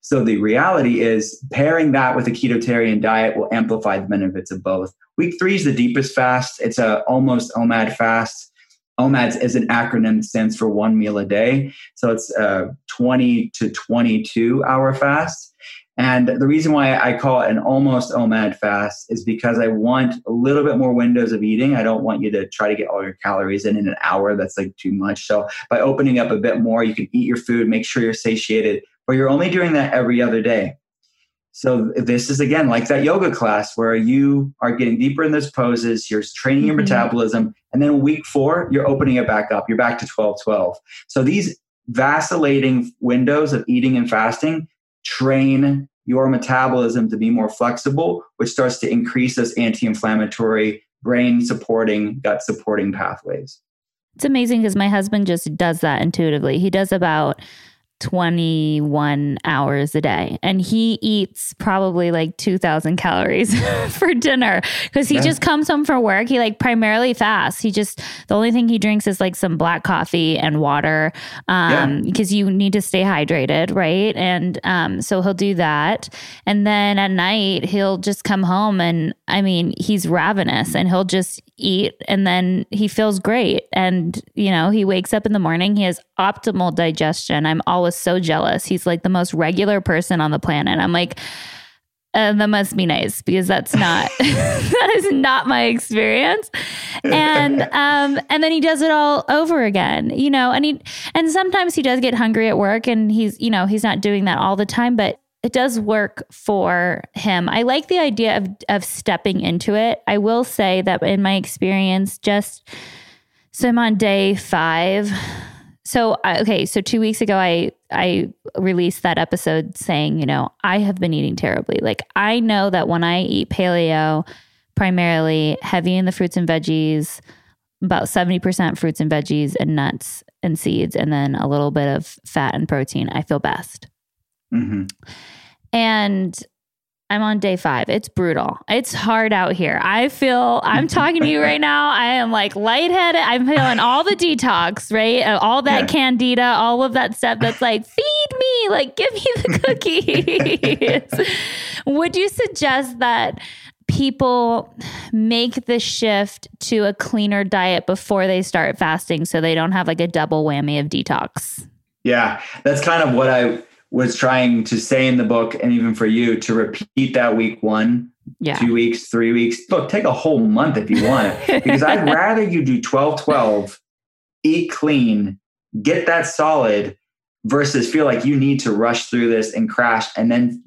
So the reality is pairing that with a ketotarian diet will amplify the benefits of both. Week three is the deepest fast. It's a almost OMAD fast. OMAD is an acronym that stands for one meal a day. So it's a 20 to 22 hour fast. And the reason why I call it an almost OMAD fast is because I want a little bit more windows of eating. I don't want you to try to get all your calories in in an hour. That's like too much. So by opening up a bit more, you can eat your food, make sure you're satiated, but you're only doing that every other day. So this is again like that yoga class where you are getting deeper in those poses, you're training your mm-hmm. metabolism, and then week four, you're opening it back up. You're back to 12 12. So these vacillating windows of eating and fasting train your metabolism to be more flexible, which starts to increase those anti inflammatory, brain supporting, gut supporting pathways. It's amazing because my husband just does that intuitively. He does about 21 hours a day. And he eats probably like 2000 calories for dinner. Because he yeah. just comes home from work. He like primarily fasts. He just the only thing he drinks is like some black coffee and water um because yeah. you need to stay hydrated right? And um so he'll do that. And then at night he'll just come home and i mean he's ravenous and he'll just eat and then he feels great. And you know he wakes up in the morning he has optimal digestion. I'm always was so jealous. He's like the most regular person on the planet. I'm like, uh, that must be nice because that's not that is not my experience and um and then he does it all over again you know and he and sometimes he does get hungry at work and he's you know he's not doing that all the time but it does work for him i like the idea of of stepping into it i will say that in my experience just so i'm on day five so okay, so 2 weeks ago I I released that episode saying, you know, I have been eating terribly. Like I know that when I eat paleo, primarily heavy in the fruits and veggies, about 70% fruits and veggies and nuts and seeds and then a little bit of fat and protein, I feel best. Mm-hmm. And I'm on day five. It's brutal. It's hard out here. I feel, I'm talking to you right now. I am like lightheaded. I'm feeling all the detox, right? Uh, all that yeah. candida, all of that stuff that's like, feed me, like, give me the cookies. Would you suggest that people make the shift to a cleaner diet before they start fasting so they don't have like a double whammy of detox. Yeah, that's kind of what I was trying to say in the book and even for you to repeat that week one, Yeah. two weeks, three weeks. Look, take a whole month if you want because I'd rather you do 12 12, eat clean, get that solid versus feel like you need to rush through this and crash and then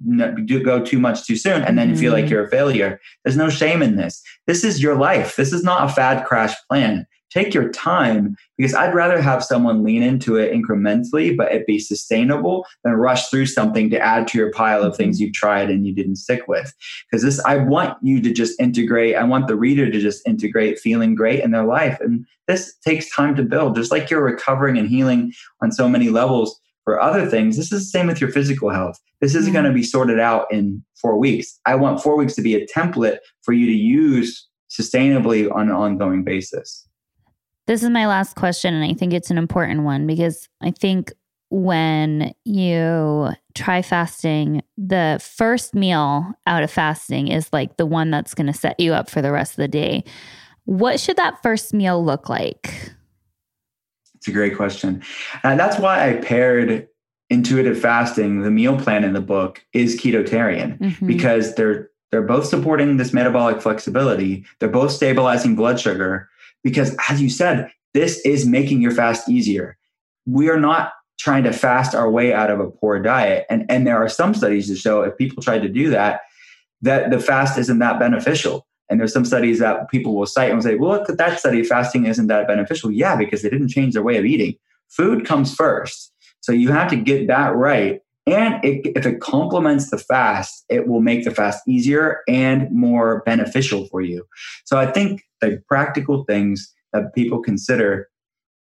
do go too much too soon and then feel like Mhm. you're a failure. There's no shame in this. This is your life. This is not a fad crash plan. Take your time because I'd rather have someone lean into it incrementally, but it be sustainable than rush through something to add to your pile of things you've tried and you didn't stick with. Because this, I want you to just integrate. I want the reader to just integrate feeling great in their life. And this takes time to build, just like you're recovering and healing on so many levels for other things. This is the same with your physical health. This isn't going to be sorted out in four weeks. I want four weeks to be a template for you to use sustainably on an ongoing basis. This is my last question, and I think it's an important one because I think when you try fasting, the first meal out of fasting is like the one that's going to set you up for the rest of the day. What should that first meal look like? It's a great question. And that's why I paired intuitive fasting, the meal plan in the book is ketotarian Mhm. because they're they're both supporting this metabolic flexibility. They're both stabilizing blood sugar because as you said, this is making your fast easier. We are not trying to fast our way out of a poor diet. And and there are some studies to show if people tried to do that, that the fast isn't that beneficial. And there's some studies that people will cite and say, well, look at that study, fasting isn't that beneficial. Yeah, because they didn't change their way of eating. Food comes first. So you have to get that right. And it, if it complements the fast, it will make the fast easier and more beneficial for you. So I think the practical things that people consider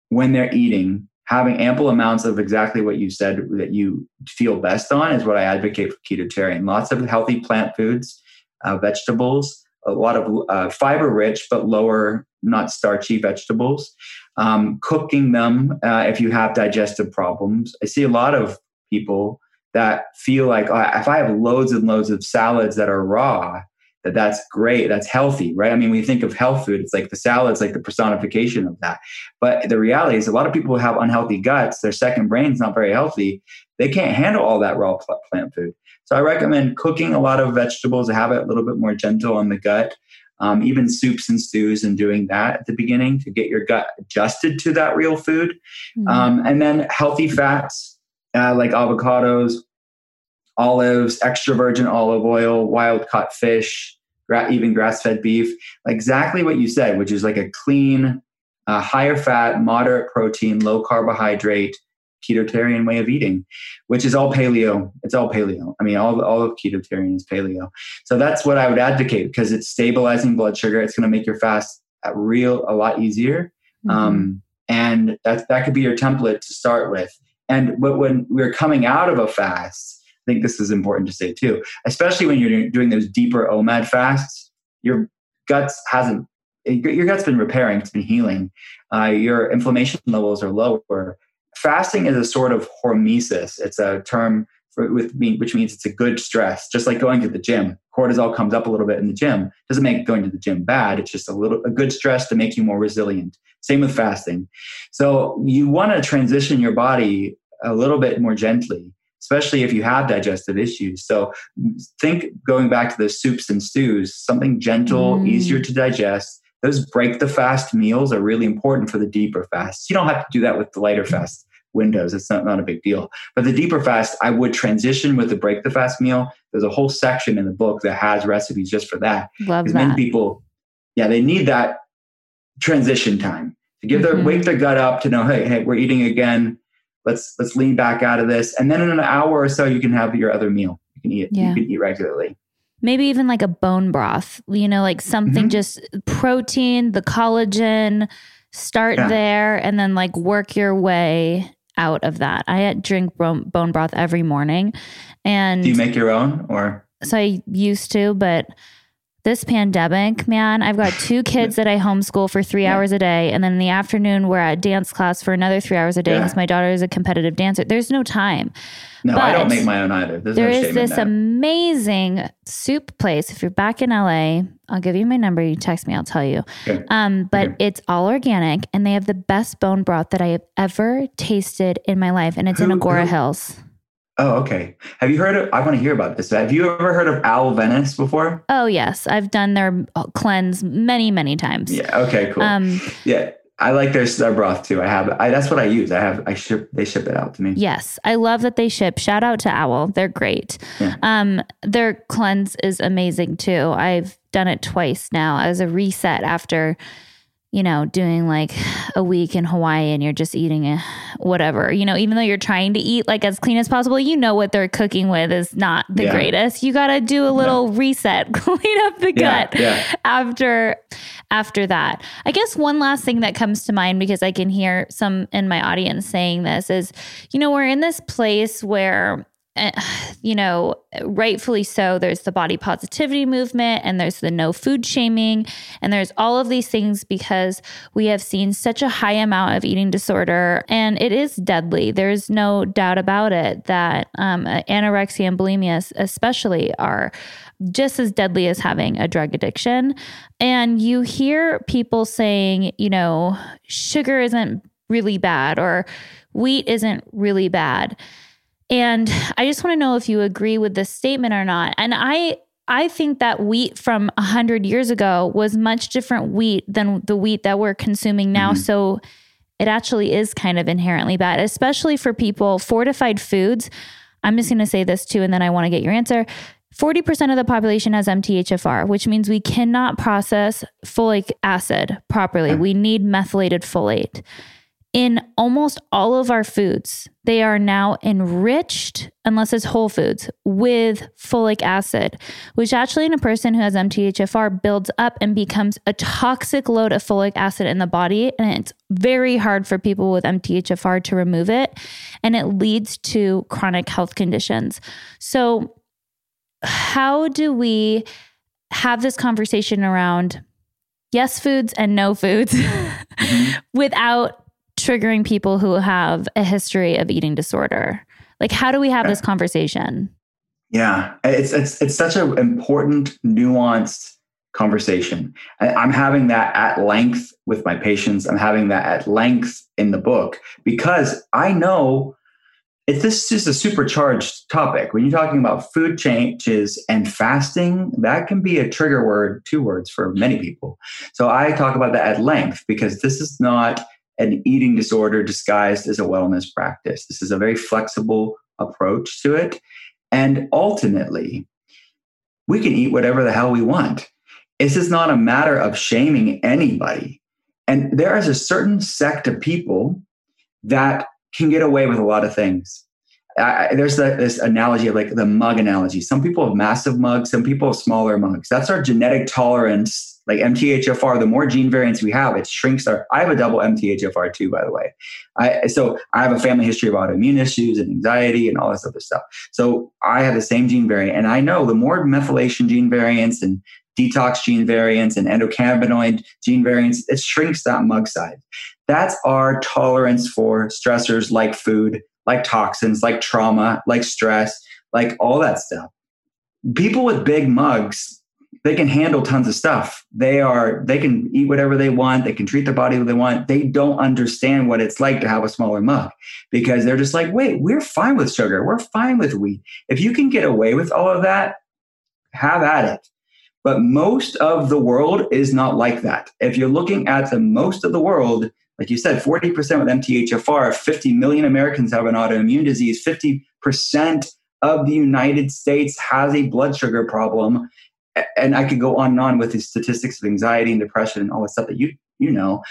when they're eating, having ample amounts of exactly what you said that you feel best on is what I advocate for ketotarian. Lots of healthy plant foods, uh, vegetables, a lot of uh, fiber rich but lower, not starchy vegetables. Um, cooking them uh, if you have digestive problems. I see a lot of people that feel like oh, if I have loads and loads of salads that are raw, that that's great, that's healthy, right? I mean, we think of health food, it's like the salad's like the personification of that. But the reality is, a lot of people have unhealthy guts, their second brain's not very healthy. They can't handle all that raw pl- plant food. So I recommend cooking a lot of vegetables to have it a little bit more gentle on the gut. Um, even soups and stews, and doing that at the beginning to get your gut adjusted to that real food. Mhm. Um, and then healthy fats uh, like avocados, olives, extra virgin olive oil, wild caught fish, gra- even grass fed beef. Exactly what you said, which is like a clean, uh, higher fat, moderate protein, low carbohydrate, ketotarian way of eating, which is all paleo. It's all paleo. I mean, all, all of ketotarian is paleo. So that's what I would advocate because it's stabilizing blood sugar. It's going to make your fast a real a lot easier. Mhm. Um, and that that could be your template to start with. And but when we're coming out of a fast, I think this is important to say too, especially when you're doing- those deeper OMAD fasts, your guts hasn't your gut's been repairing, it's been healing. Uh, your inflammation levels are lower. Fasting is a sort of hormesis. It's a term for, with me, which means it's a good stress, just like going to the gym. Cortisol comes up a little bit in the gym. Doesn't make going to the gym bad. It's just a little a good stress to make you more resilient. Same with fasting. So you want to transition your body a little bit more gently, especially if you have digestive issues. So think going back to the soups and stews, something gentle, Mm. easier to digest. Those break the fast meals are really important for the deeper fasts. You don't have to do that with the lighter fast windows. It's not, not a big deal. But the deeper fast, I would transition with the break the fast meal. There's a whole section in the book that has recipes just for that. Love Because many people, yeah, they need that transition time to give their Mhm. wake their gut up to know, hey, hey, we're eating again. Let's let's lean back out of this, and then in an hour or so, you can have your other meal. You can eat. Yeah. You can eat regularly. Maybe even like a bone broth, you know, like something Mhm. just protein, the collagen, start Yeah. there and then like work your way out of that. I drink bone, bone broth every morning. And Do you make your own, or so I used to, but this pandemic, man, I've got two kids that I homeschool for three Yeah. hours a day. And then in the afternoon, we're at dance class for another three hours a day Yeah. because my daughter is a competitive dancer. There's no time. No, I don't make my own either. There's There no is in this amazing soup place. If you're back in LA, I'll give you my number. You text me, I'll tell you. Okay. Um, but Okay. it's all organic and they have the best bone broth that I have ever tasted in my life. And it's in Who- Agoura who- Hills. Oh, okay. Have you heard of? I want to hear about this. Have you ever heard of Owl Venice before? Oh, yes. I've done their uh, cleanse many, many times. Yeah. Okay. Cool. Um, yeah, I like their their broth too. I have. I, that's what I use. I have. I ship. They ship it out to me. Yes, I love that they ship. Shout out to Owl. They're great. Yeah. Um, their cleanse is amazing too. I've done it twice now as a reset after, you know, doing like a week in Hawaii and you're just eating a, whatever. You know, even though you're trying to eat like as clean as possible, you know what they're cooking with is not the Yeah. greatest. You got to do a little reset, clean up the Yeah, gut yeah. after after that. I guess one last thing that comes to mind because I can hear some in my audience saying this is, you know, we're in this place where uh, you know, rightfully so, there's the body positivity movement and there's the no food shaming and there's all of these things because we have seen such a high amount of eating disorder and it is deadly. There's no doubt about it that um, anorexia and bulimia, especially, are just as deadly as having a drug addiction. And you hear people saying, you know, sugar isn't really bad or wheat isn't really bad. And I just want to know if you agree with this statement or not. And I I think that wheat from 100 years ago was much different wheat than the wheat that we're consuming now. Mhm. So it actually is kind of inherently bad, especially for people fortified foods. I'm just going to say this too and then I want to get your answer. 40% of the population has MTHFR, which means we cannot process folic acid properly. We need methylated folate in almost all of our foods, they are now enriched, unless it's whole foods, with folic acid, which actually, in a person who has MTHFR, builds up and becomes a toxic load of folic acid in the body. And it's very hard for people with MTHFR to remove it. And it leads to chronic health conditions. So, how do we have this conversation around yes foods and no foods mm-hmm. without triggering people who have a history of eating disorder? Like, how do we have this uh, conversation? Yeah, it's it's it's such an important, nuanced conversation. I'm having that at length with my patients. I'm having that at length in the book because I know it, this is a supercharged topic. When you're talking about food changes and fasting, that can be a trigger word, two words for many people. So I talk about that at length because this is not an eating disorder disguised as a wellness practice. This is a very flexible approach to it. And ultimately, we can eat whatever the hell we want. This is not a matter of shaming anybody. And there is a certain sect of people that can get away with a lot of things. I, there's the, this analogy of like the mug analogy. Some people have massive mugs, some people have smaller mugs. That's our genetic tolerance. Like MTHFR, the more gene variants we have, it shrinks our. I have a double MTHFR too, by the way. I, so I have a family history of autoimmune issues and anxiety and all this other stuff. So I have the same gene variant, and I know the more methylation gene variants and detox gene variants and endocannabinoid gene variants, it shrinks that mug size. That's our tolerance for stressors like food, like toxins, like trauma, like stress, like all that stuff. People with big mugs, they can handle tons of stuff. They are they can eat whatever they want, they can treat their body what they want. They don't understand what it's like to have a smaller mug because they're just like, "Wait, we're fine with sugar. We're fine with wheat. If you can get away with all of that, have at it." But most of the world is not like that. If you're looking at the most of the world, like you said, 40% with MTHFR, 50 million Americans have an autoimmune disease, 50% of the United States has a blood sugar problem. And I could go on and on with the statistics of anxiety and depression and all the stuff that you you know.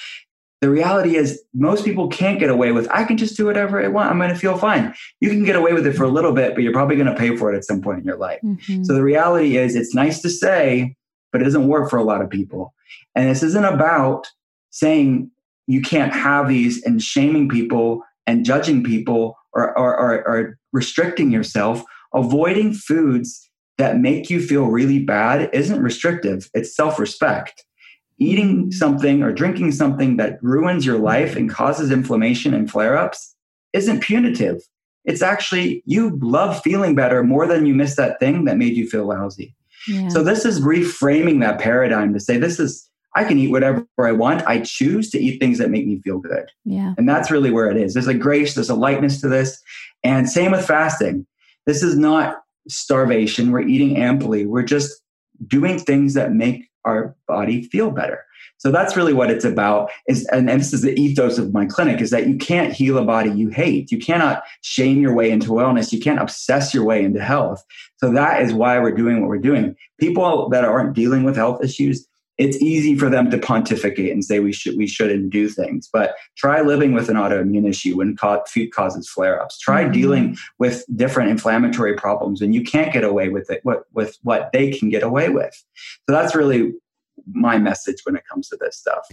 The reality is most people can't get away with I can just do whatever I want. I'm gonna feel fine. You can get away with it for a little bit, but you're probably gonna pay for it at some point in your life. Mhm. So the reality is, it's nice to say, but it doesn't work for a lot of people. And this isn't about saying you can't have these and shaming people and judging people or, or, or, or restricting yourself. Avoiding foods that make you feel really bad isn't restrictive, it's self respect. Eating something or drinking something that ruins your life and causes inflammation and flare ups isn't punitive. It's actually you love feeling better more than you miss that thing that made you feel lousy. Yeah. So, this is reframing that paradigm to say, this is, I can eat whatever I want. I choose to eat things that make me feel good. Yeah. And that's really where it is. There's a grace, there's a lightness to this. And same with fasting. This is not starvation. We're eating amply. We're just doing things that make our body feel better. So that's really what it's about. Is and, and this is the ethos of my clinic is that you can't heal a body you hate. You cannot shame your way into wellness. You can't obsess your way into health. So that is why we're doing what we're doing. People that aren't dealing with health issues, it's easy for them to pontificate and say we should we shouldn't do things but try living with an autoimmune issue when food causes flare-ups try mm-hmm. dealing with different inflammatory problems and you can't get away with it what with what they can get away with so that's really my message when it comes to this stuff.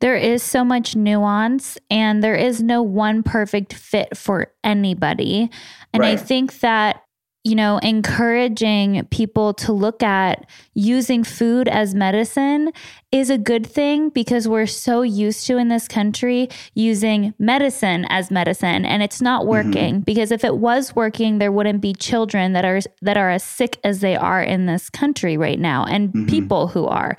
There is so much nuance and there is no one perfect fit for anybody. And right. I think that you know, encouraging people to look at using food as medicine is a good thing because we're so used to in this country using medicine as medicine and it's not mm-hmm. working mm-hmm. because if it was working there wouldn't be children that are that are as sick as they are in this country right now and mm-hmm. people who are.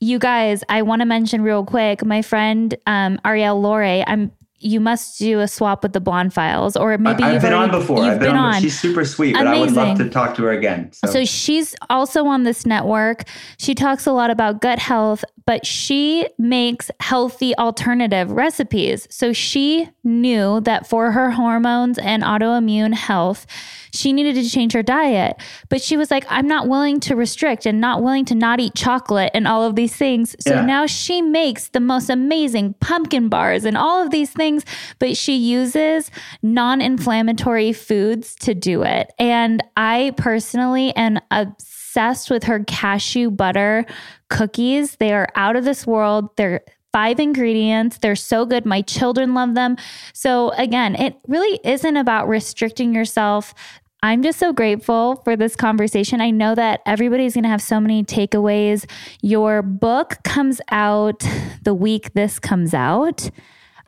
You guys, I want to mention real quick my friend um, Arielle Lorre, I'm you must do a swap with the blonde files, or maybe I, have been already, on before. I've been, been on. on. She's super sweet, Amazing. but I would love to talk to her again. So. so she's also on this network. She talks a lot about gut health, but she makes healthy alternative recipes. So she knew that for her hormones and autoimmune health, she needed to change her diet. But she was like, I'm not willing to restrict and not willing to not eat chocolate and all of these things. So yeah. now she makes the most amazing pumpkin bars and all of these things, but she uses non inflammatory foods to do it. And I personally am obsessed with her cashew butter cookies. They are out of this world. They're five ingredients. They're so good. My children love them. So, again, it really isn't about restricting yourself. I'm just so grateful for this conversation. I know that everybody's going to have so many takeaways. Your book comes out the week this comes out.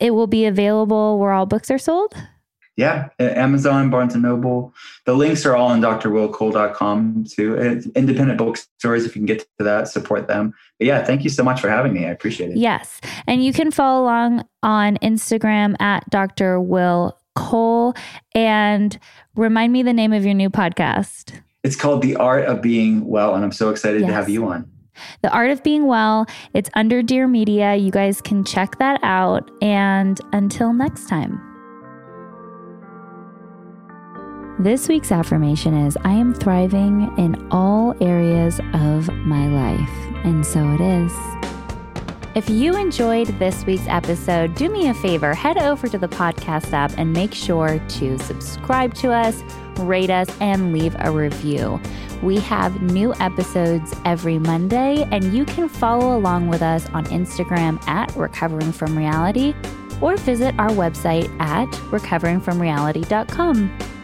It will be available where all books are sold. Yeah, Amazon, Barnes and Noble. The links are all on drwillcole.com too. Independent bookstores, if you can get to that, support them. But yeah, thank you so much for having me. I appreciate it. Yes. And you can follow along on Instagram at Dr. Will Cole. And remind me the name of your new podcast. It's called The Art of Being Well, and I'm so excited yes. to have you on. The Art of Being Well. It's under Dear Media. You guys can check that out. And until next time. This week's affirmation is I am thriving in all areas of my life. And so it is. If you enjoyed this week's episode, do me a favor, head over to the podcast app and make sure to subscribe to us, rate us, and leave a review. We have new episodes every Monday, and you can follow along with us on Instagram at Recovering From Reality or visit our website at recoveringfromreality.com.